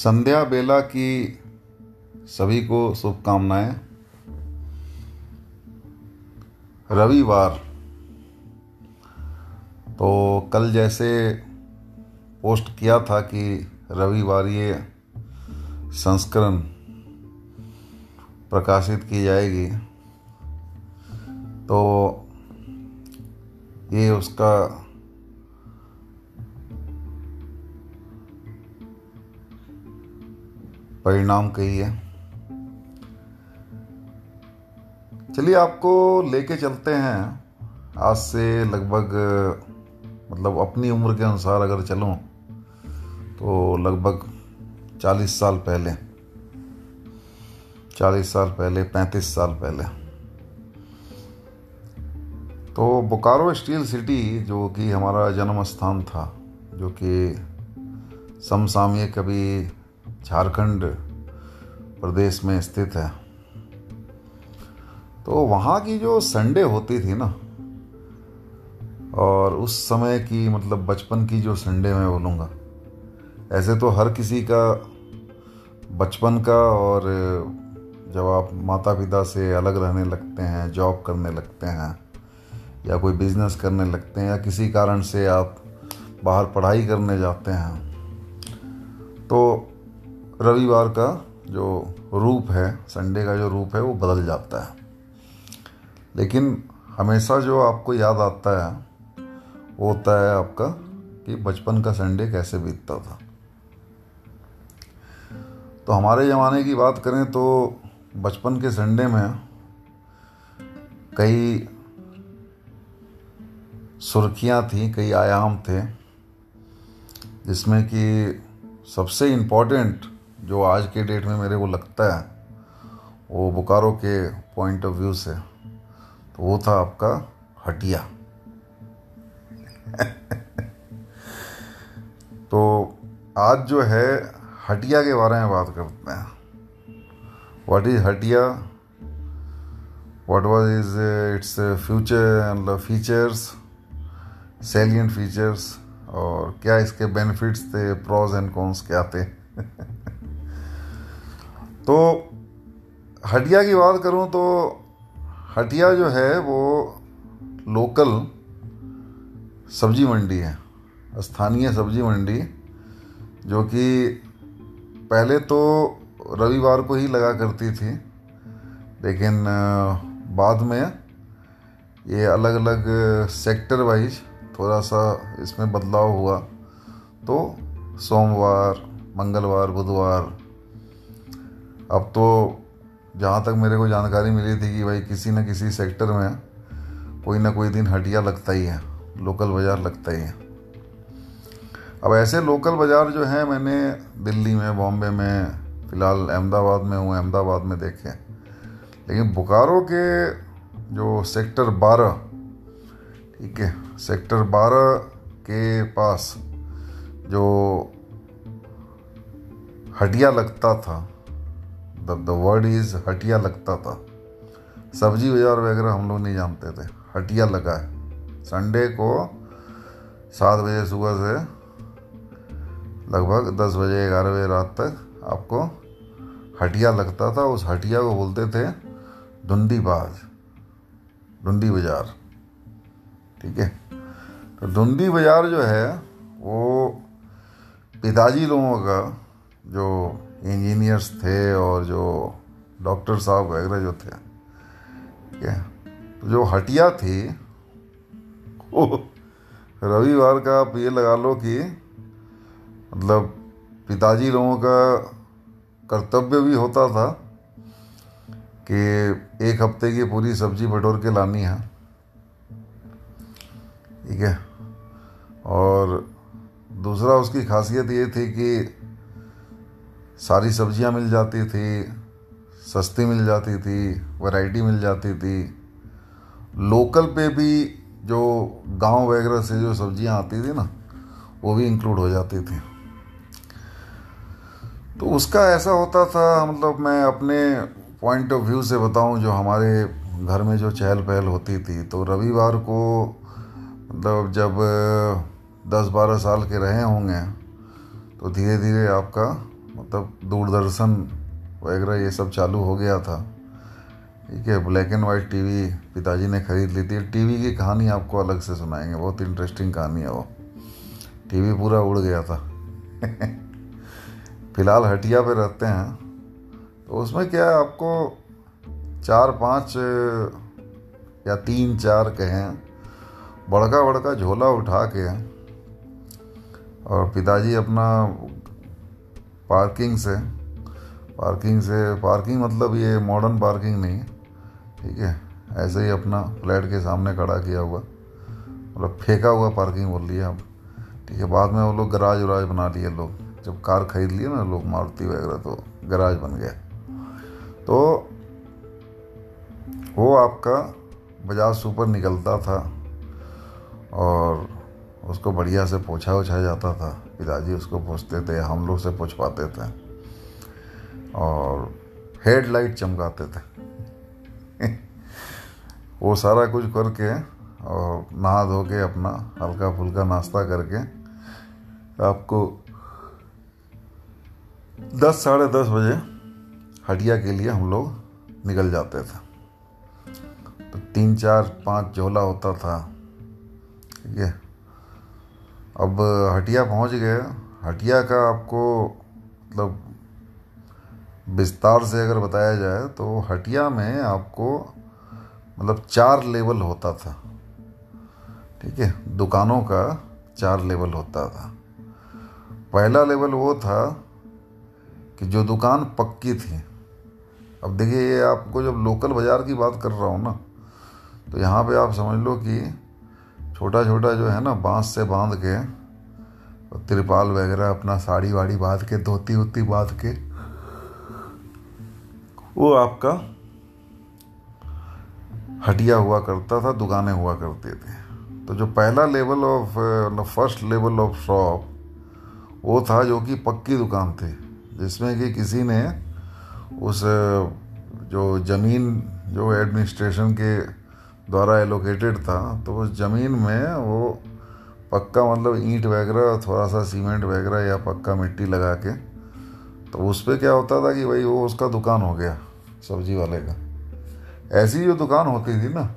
संध्या बेला की सभी को शुभकामनाएँ। रविवार। तो कल जैसे पोस्ट किया था कि रविवार ये संस्करण प्रकाशित की जाएगी तो ये उसका परिणाम कही है। चलिए आपको लेके चलते हैं। आज से लगभग मतलब अपनी उम्र के अनुसार अगर चलूँ तो लगभग चालीस साल पहले, चालीस साल पहले, पैंतीस साल पहले। तो बोकारो स्टील सिटी, जो कि हमारा जन्म स्थान था, जो कि समसामयिक कभी झारखंड प्रदेश में स्थित है। तो वहाँ की जो संडे होती थी ना, और उस समय की मतलब बचपन की जो संडे मैं बोलूँगा, ऐसे तो हर किसी का बचपन का और जब आप माता पिता से अलग रहने लगते हैं, जॉब करने लगते हैं, या कोई बिज़नेस करने लगते हैं, या किसी कारण से आप बाहर पढ़ाई करने जाते हैं तो रविवार का जो रूप है संडे का जो रूप है, वो बदल जाता है। लेकिन हमेशा जो आपको याद आता है, वो होता है आपका कि बचपन का संडे कैसे बीतता था। तो हमारे ज़माने की बात करें तो बचपन के संडे में कई सुर्खियाँ थी, कई आयाम थे, जिसमें कि सबसे इम्पोर्टेंट जो आज के डेट में मेरे को लगता है, वो बोकारो के पॉइंट ऑफ़ व्यू से तो वो था आपका हटिया। तो आज जो है, हटिया के बारे में बात करते हैं। What is Hatia? What was is its future मतलब फीचर्स सेलियंट फीचर्स और क्या इसके बेनिफिट्स थे प्रॉज एंड कॉन्स क्या थे? तो हटिया की बात करूँ तो हटिया जो है वो लोकल सब्ज़ी मंडी है, स्थानीय सब्ज़ी मंडी, जो कि पहले तो रविवार को ही लगा करती थी, लेकिन बाद में ये अलग अलग सेक्टर वाइज थोड़ा सा इसमें बदलाव हुआ। तो सोमवार, मंगलवार, बुधवार अब तो जहाँ तक मेरे को जानकारी मिली थी कि भाई किसी न किसी सेक्टर में कोई ना कोई दिन हटिया लगता ही है, लोकल बाज़ार लगता ही है। अब ऐसे लोकल बाज़ार जो हैं, मैंने दिल्ली में, बॉम्बे में, फ़िलहाल अहमदाबाद में हूँ, अहमदाबाद में देखे। लेकिन बोकारो के जो सेक्टर बारह, ठीक है, सेक्टर बारह के पास जो हटिया लगता था द वर्ड इज़ हटिया लगता था। सब्ज़ी बाज़ार वगैरह हम लोग नहीं जानते थे। हटिया लगा है। संडे को सात बजे सुबह से लगभग दस बजे, ग्यारह बजे रात तक आपको हटिया लगता था। उस हटिया को बोलते थे धुंडी बाज धुंडी बाज़ार। ठीक है? तो धुंडी बाज़ार जो है, वो पिताजी लोगों का जो इंजीनियर्स थे और जो डॉक्टर साहब वगैरह जो थे, ठीक है? तो जो हटिया थी, वो रविवार का आप ये लगा लो कि मतलब पिताजी लोगों का कर्तव्य भी होता था कि एक हफ़्ते की पूरी सब्ज़ी बटोर के लानी है, ठीक है? और दूसरा उसकी खासियत ये थी कि सारी सब्ज़ियाँ मिल जाती थी, सस्ती मिल जाती थी वैरायटी मिल जाती थी। लोकल पे भी जो गाँव वगैरह से जो सब्ज़ियाँ आती थी ना, वो भी इंक्लूड हो जाती थी। तो उसका ऐसा होता था मतलब मैं अपने पॉइंट ऑफ़ व्यू से बताऊँ, जो हमारे घर में जो चहल पहल होती थी तो रविवार को मतलब जब दस बारह साल के रहे होंगे तो धीरे धीरे आपका मतलब दूरदर्शन वगैरह ये सब चालू हो गया था। ठीक है ब्लैक एंड वाइट टीवी पिताजी ने खरीद ली थी। टीवी की कहानी आपको अलग से सुनाएँगे, बहुत इंटरेस्टिंग कहानी है वो। टीवी पूरा उड़ गया था। फ़िलहाल हटिया पे रहते हैं। तो उसमें क्या है, आपको चार पाँच, या तीन चार कहें बड़का बड़का झोला उठा के, और पिताजी अपना पार्किंग से पार्किंग से पार्किंग मतलब ये मॉडर्न पार्किंग नहीं है, ठीक है? ऐसे ही अपना फ्लैट के सामने खड़ा किया हुआ मतलब फेंका हुआ पार्किंग बोल लिया अब ठीक है, बाद में वो लोग गराज वराज बना लिए लोग। जब कार खरीद लिए ना लोग मारुति वगैरह तो गराज बन गया। तो वो आपका बजाज सुपर निकलता था और उसको बढ़िया से पोछा उछा जाता था। पिताजी उसको पूछते थे, हम लोग से पूछ पाते थे। और हेडलाइट चमकाते थे। वो सारा कुछ करके और नहा धो के अपना हल्का फुल्का नाश्ता करके आपको दस, साढ़े दस बजे हटिया के लिए हम लोग निकल जाते थे। तो तीन, चार, पाँच झोला होता था। ठीक है? अब हटिया पहुँच गए। हटिया का आपको मतलब विस्तार से अगर बताया जाए तो हटिया में आपको मतलब चार लेवल होता था। ठीक है? दुकानों का चार लेवल होता था। पहला लेवल वो था कि जो दुकान पक्की थी। अब देखिए, ये आपको जब लोकल बाज़ार की बात कर रहा हूँ ना तो यहाँ पे आप समझ लो कि छोटा छोटा जो है ना, बाँस से बाँध के, तिरपाल वगैरह अपना साड़ी वाड़ी बाँध के धोती वोती बाँध के, वो आपका हटिया हुआ करता था, दुकानें हुआ करती थी। तो जो पहला level of first level of shop वो था जो कि पक्की दुकान थी, जिसमें कि किसी ने उस, जो ज़मीन, जो एडमिनिस्ट्रेशन के द्वारा एलोकेटेड था तो उस ज़मीन में वो पक्का मतलब ईंट वगैरह थोड़ा सा सीमेंट वगैरह या पक्का मिट्टी लगा के तो उस पर क्या होता था कि भाई वो उसका दुकान हो गया, सब्ज़ी वाले का। ऐसी जो दुकान होती थी ना,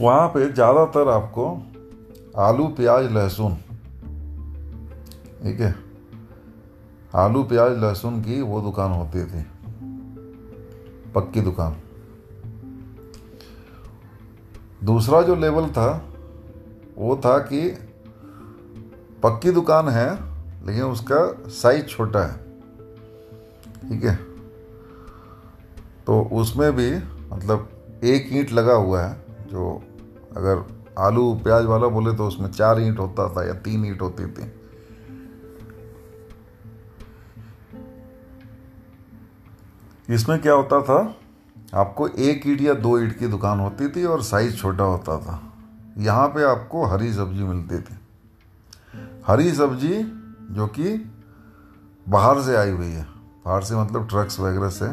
वहाँ पे ज़्यादातर आपको आलू, प्याज, लहसुन, ठीक है? आलू, प्याज, लहसुन की वो दुकान होती थी। पक्की दुकान। दूसरा जो लेवल था, वो था कि पक्की दुकान है, लेकिन उसका साइज़ छोटा है। ठीक है? तो उसमें भी मतलब एक ईंट लगा हुआ है, जो अगर आलू प्याज वाला बोले तो उसमें चार ईंट होता था या तीन ईंट होती थी। इसमें क्या होता था? आपको एक ईट या दो ईट की दुकान होती थी और साइज़ छोटा होता था। यहाँ पे आपको हरी सब्ज़ी मिलती थी। हरी सब्ज़ी जो कि बाहर से आई हुई है। बाहर से मतलब ट्रक्स वगैरह से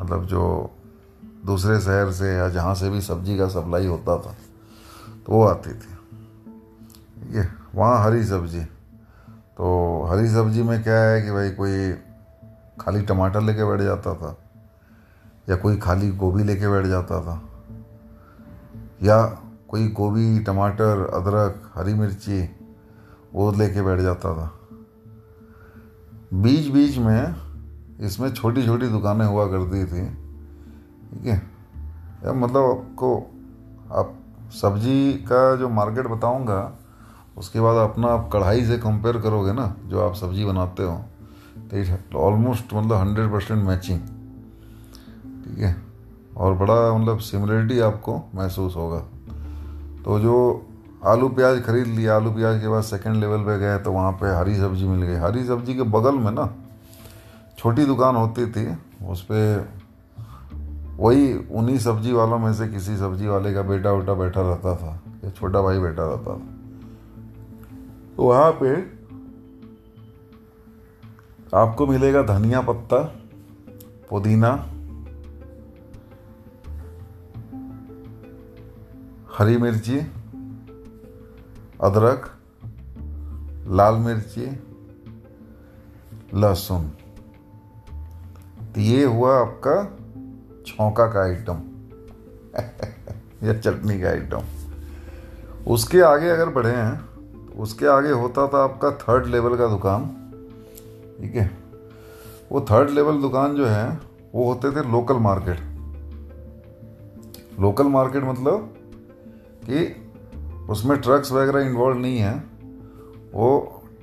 मतलब जो दूसरे शहर से या जहाँ से भी सब्ज़ी का सप्लाई होता था तो वो आती थी। ये, वहाँ हरी सब्ज़ी। तो हरी सब्ज़ी में क्या है कि भाई कोई खाली टमाटर लेके बैठ जाता था, या कोई खाली गोभी लेके बैठ जाता था, या कोई गोभी, टमाटर, अदरक, हरी मिर्ची, वो लेके बैठ जाता था। बीच बीच में इसमें छोटी छोटी दुकानें हुआ करती थी, ठीक है? या मतलब आपको, आप सब्ज़ी का जो मार्केट बताऊँगा, उसके बाद अपना आप कढ़ाई से कंपेयर करोगे ना, जो आप सब्ज़ी बनाते हो तो ऑलमोस्ट मतलब हंड्रेड परसेंट मैचिंग ठीक है? और बड़ा मतलब सिमिलरिटी आपको महसूस होगा। तो जो आलू प्याज खरीद लिया, आलू प्याज के बाद सेकंड लेवल पे गए तो वहाँ पे हरी सब्ज़ी मिल गई। हरी सब्ज़ी के बगल में ना, छोटी दुकान होती थी, उस पर वही उन्हीं सब्ज़ी वालों में से किसी सब्ज़ी वाले का बेटा उटा बैठा रहता था, या छोटा भाई बैठा रहता था। तो वहाँ पे आपको मिलेगा धनिया पत्ता, पुदीना, हरी मिर्ची, अदरक, लाल मिर्ची, लहसुन। तो ये हुआ आपका छौका का आइटम या चटनी का आइटम उसके आगे अगर बढ़े हैं तो उसके आगे होता था आपका थर्ड लेवल का दुकान। ठीक है? वो थर्ड लेवल दुकान जो है, वो होते थे लोकल मार्केट लोकल मार्केट मतलब कि उसमें ट्रक्स वगैरह इन्वॉल्व नहीं है। वो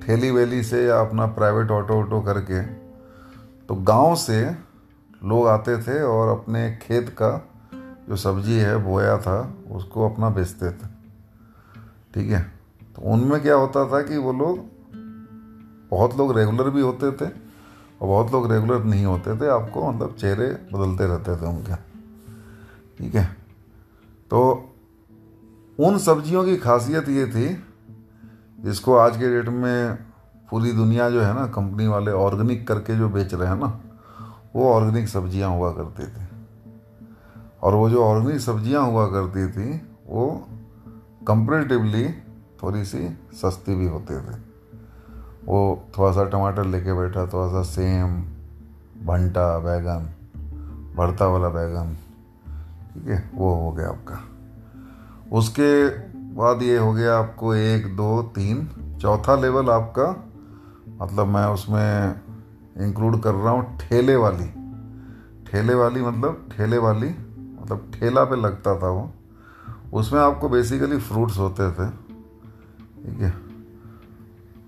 ठेली वेली से या अपना प्राइवेट ऑटो ऑटो करके तो गाँव से लोग आते थे और अपने खेत का जो सब्ज़ी है, बोया था, उसको अपना बेचते थे। ठीक है? तो उनमें क्या होता था कि वो लोग बहुत लोग रेगुलर भी होते थे और बहुत लोग रेगुलर नहीं होते थे। आपको मतलब चेहरे बदलते रहते थे उनके। ठीक है? तो उन सब्जियों की खासियत ये थी, जिसको आज के डेट में पूरी दुनिया जो है ना कंपनी वाले ऑर्गेनिक करके जो बेच रहे हैं ना, वो ऑर्गेनिक सब्ज़ियाँ हुआ करती थी। और वो जो ऑर्गेनिक सब्ज़ियाँ हुआ करती थी, वो कंपेरेटिवली थोड़ी सी सस्ती भी होते थे। वो थोड़ा सा टमाटर लेके बैठा थोड़ा सा सेम भंटा, बैगन, भरता वाला बैगन, ठीक है, वो हो गया आपका। उसके बाद ये हो गया आपको एक, दो, तीन, चौथा लेवल आपका मतलब मैं उसमें इंक्लूड कर रहा हूँ ठेले वाली। ठेले वाली मतलब ठेले वाली मतलब ठेला पे लगता था वो। उसमें आपको बेसिकली फ्रूट्स होते थे, ठीक है।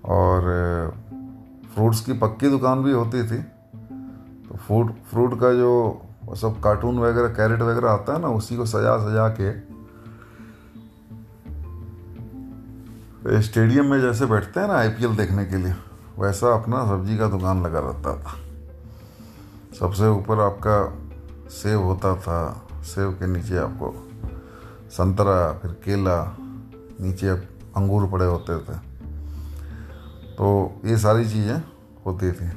और फ्रूट्स की पक्की दुकान भी होती थी। तो फ्रूट फ्रूट का जो सब कार्टून वगैरह कैरेट वगैरह आता है ना, उसी को सजा सजा के स्टेडियम में जैसे बैठते हैं ना आईपीएल देखने के लिए, वैसा अपना सब्ज़ी का दुकान लगा रहता था। सबसे ऊपर आपका सेब होता था सेब के नीचे आपको संतरा, फिर केला, नीचे अंगूर पड़े होते थे। तो ये सारी चीज़ें होती थी।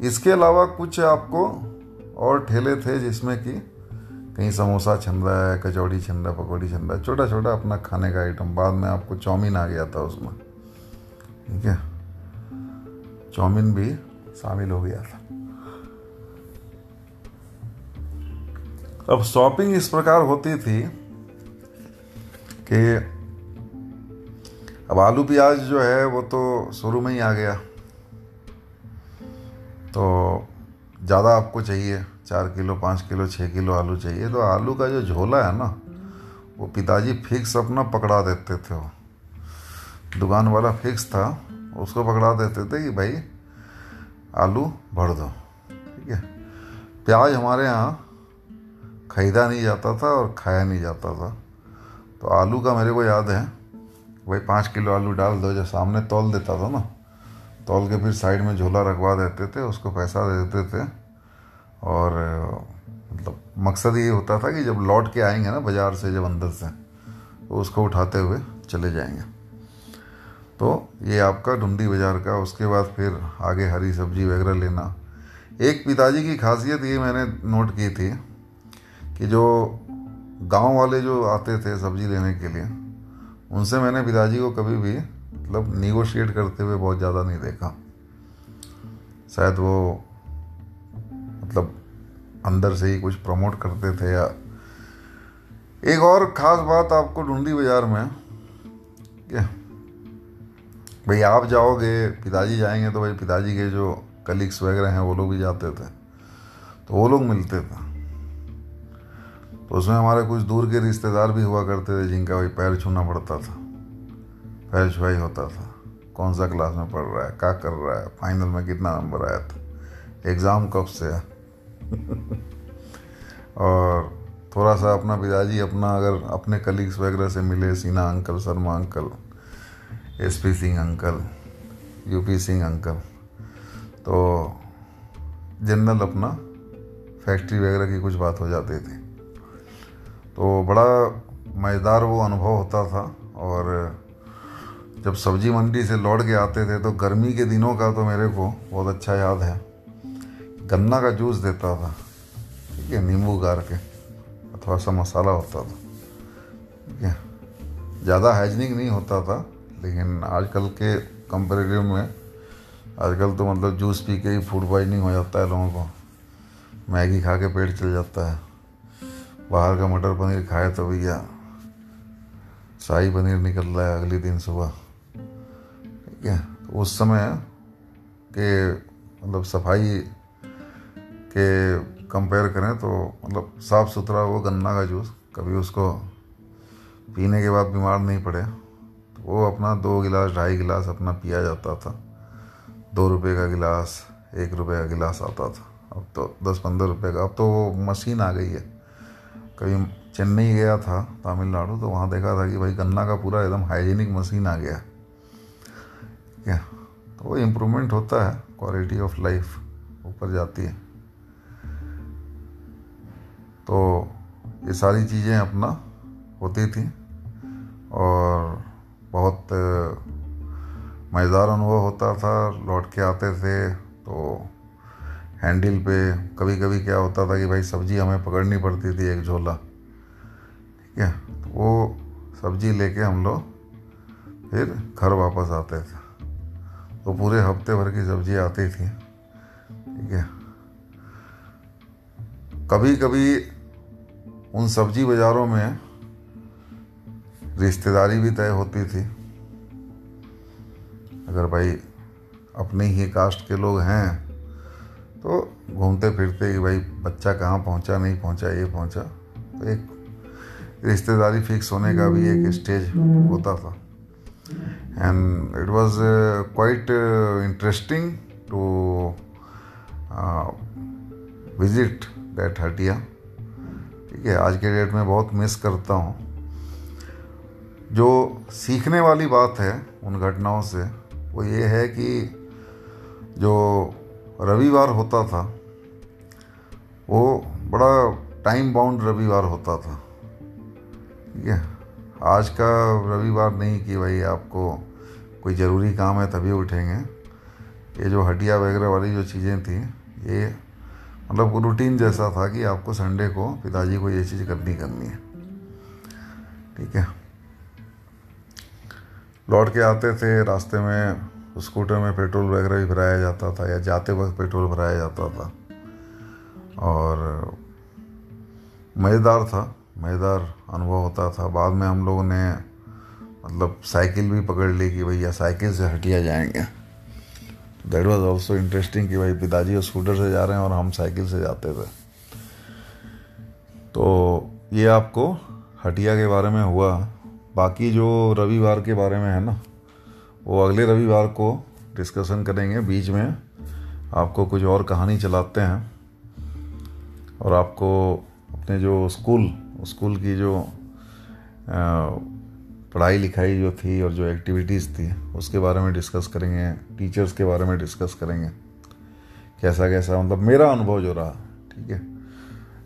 इसके अलावा कुछ आपको और ठेले थे जिसमें कि कहीं समोसा छन रहा है, कचौड़ी छन रहा है पकौड़ी छन रहा है छोटा छोटा अपना खाने का आइटम बाद में आपको चाउमीन आ गया था उसमें। ठीक है? चाउमीन भी शामिल हो गया था। अब शॉपिंग इस प्रकार होती थी कि अब आलू प्याज जो है वो तो शुरू में ही आ गया। तो ज़्यादा आपको चाहिए, चार किलो, पाँच किलो छः किलो आलू चाहिए। तो आलू का जो झोला है ना, वो पिताजी फिक्स अपना पकड़ा देते थे। वो दुकान वाला फिक्स था, उसको पकड़ा देते थे कि भाई, आलू भर दो। ठीक है? प्याज हमारे यहाँ खरीदा नहीं जाता था और खाया नहीं जाता था। तो आलू का मेरे को याद है भाई पाँच किलो आलू डाल दो जो सामने तोल देता था ना, तोल के फिर साइड में झोला रखवा देते थे, उसको पैसा दे देते थे। और मतलब मकसद ये होता था कि जब लौट के आएँगे ना बाज़ार से, जब अंदर से तो उसको उठाते हुए चले जाएँगे। तो ये आपका ढूंढी बाज़ार का, उसके बाद फिर आगे हरी सब्ज़ी वगैरह लेना। एक पिताजी की खासियत ये मैंने नोट की थी कि जो गाँव वाले जो आते थे सब्ज़ी लेने के लिए उनसे मैंने पिताजी को कभी भी मतलब निगोशिएट करते हुए बहुत ज़्यादा नहीं देखा। शायद वो मतलब अंदर से ही कुछ प्रमोट करते थे या एक और ख़ास बात आपको ढूंढी बाज़ार में क्या भाई आप जाओगे, पिताजी जाएँगे तो भाई पिताजी के जो कलीग्स वगैरह हैं वो लोग भी जाते थे। तो वो लोग मिलते थे। उसमें हमारे कुछ दूर के रिश्तेदार भी हुआ करते थे जिनका भाई पैर छूना पड़ता था। पैर छुआई होता था। कौन सा क्लास में पढ़ रहा है? क्या कर रहा है? फाइनल में कितना नंबर आया था? एग्ज़ाम कब से है? और थोड़ा सा अपना पिताजी, अपना अगर अपने कलीग्स वगैरह से मिले, Seena uncle, Sharma uncle S P Singh uncle UP Singh uncle तो जनरल अपना फैक्ट्री वगैरह की कुछ बात हो जाती थी। तो बड़ा मज़ेदार वो अनुभव होता था और जब सब्ज़ी मंडी से लौट के आते थे तो गर्मी के दिनों का तो मेरे को बहुत अच्छा याद है। गन्ना का जूस देता था, ठीक है, नींबू गार के थोड़ा सा मसाला होता था, ठीक है। ज़्यादा हाइजीनिक नहीं होता था, लेकिन आजकल के कंपेरेटिव में, आजकल तो मतलब जूस पी के ही फ़ूड पॉइजनिंग हो जाता है लोगों को। मैगी खा के पेट चल जाता है। बाहर का मटर पनीर खाए तो भैया, शाही पनीर निकल रहा है अगले दिन सुबह। ठीक है? तो उस समय के मतलब सफ़ाई के कंपेयर करें तो मतलब साफ़ सुथरा वो गन्ना का जूस, कभी उसको पीने के बाद बीमार नहीं पड़े। तो वो अपना दो गिलास, ढाई गिलास अपना पिया जाता था। दो रुपए का गिलास, एक रुपए का गिलास आता था। अब तो दस पंद्रह रुपए का, अब तो वो मशीन आ गई है। कभी चेन्नई गया था, तमिलनाडु तो वहाँ देखा था कि भाई गन्ना का पूरा एकदम हाइजीनिक मशीन आ गया। क्या? तो वो इम्प्रूवमेंट होता है क्वालिटी ऑफ़ लाइफ ऊपर जाती है। तो ये सारी चीज़ें अपना होती थी और बहुत मज़ेदार अनुभव होता था। लौट के आते थे तो हैंडल पे कभी कभी क्या होता था कि भाई सब्ज़ी हमें पकड़नी पड़ती थी एक झोला, ठीक है? तो वो सब्ज़ी लेके हम लोग फिर घर वापस आते थे। तो पूरे हफ़्ते भर की सब्ज़ी आती थी, ठीक है? कभी कभी उन सब्ज़ी बाज़ारों में रिश्तेदारी भी तय होती थी। अगर भाई अपने ही कास्ट के लोग हैं तो घूमते फिरते कि भाई बच्चा कहाँ पहुँचा, नहीं पहुँचा, ये पहुँचा। तो एक रिश्तेदारी फिक्स होने का भी एक स्टेज होता था। And it was quite interesting to visit that Hatia ठीक है, आज के डेट में बहुत मिस करता हूँ। जो सीखने वाली बात है उन घटनाओं से, वो ये है कि जो रविवार होता था, वो बड़ा टाइम बाउंड रविवार होता था। ठीक है? आज का रविवार नहीं कि भाई आपको कोई ज़रूरी काम है तभी उठेंगे। ये जो हटिया वगैरह वाली जो चीज़ें थी, ये मतलब रूटीन जैसा था कि आपको संडे को पिताजी को ये चीज़ करनी करनी है। ठीक है? लौट के आते थे, रास्ते में स्कूटर में पेट्रोल वगैरह भी भराया जाता था या जाते वक्त पेट्रोल भराया जाता था। और मज़ेदार था, मज़ेदार अनुभव होता था। बाद में हम लोगों ने मतलब साइकिल भी पकड़ ली कि भैया साइकिल से हटिया जाएँगे। दैट वॉज़ ऑल्सो इंटरेस्टिंग कि भाई पिताजी स्कूटर से जा रहे हैं और हम साइकिल से जाते थे। तो ये आपको हटिया के बारे में हुआ। बाकी जो रविवार के बारे में है ना वो अगले रविवार को डिस्कशन करेंगे बीच में। आपको कुछ और कहानी चलाते हैं। और आपको अपने जो स्कूल स्कूल की जो पढ़ाई लिखाई जो थी और जो एक्टिविटीज़ थी, उसके बारे में डिस्कस करेंगे। टीचर्स के बारे में डिस्कस करेंगे। कैसा कैसा मतलब मेरा अनुभव जो रहा, ठीक है?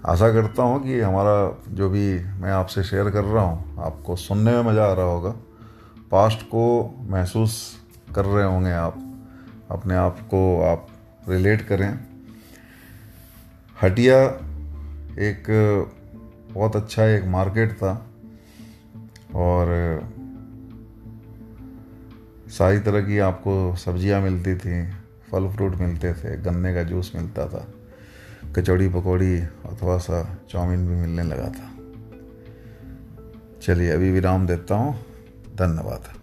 आशा करता हूँ कि हमारा जो भी मैं आपसे शेयर कर रहा हूँ, आपको सुनने में मज़ा आ रहा होगा। पास्ट को महसूस कर रहे होंगे आप, अपने आप को आप रिलेट करें। हटिया एक बहुत अच्छा एक मार्केट था और सारी तरह की आपको सब्ज़ियाँ मिलती थी, फल फ्रूट मिलते थे, गन्ने का जूस मिलता था, कचौड़ी पकौड़ी अथवा सा चाउमीन भी मिलने लगा था। चलिए अभी विराम देता हूँ। धन्यवाद।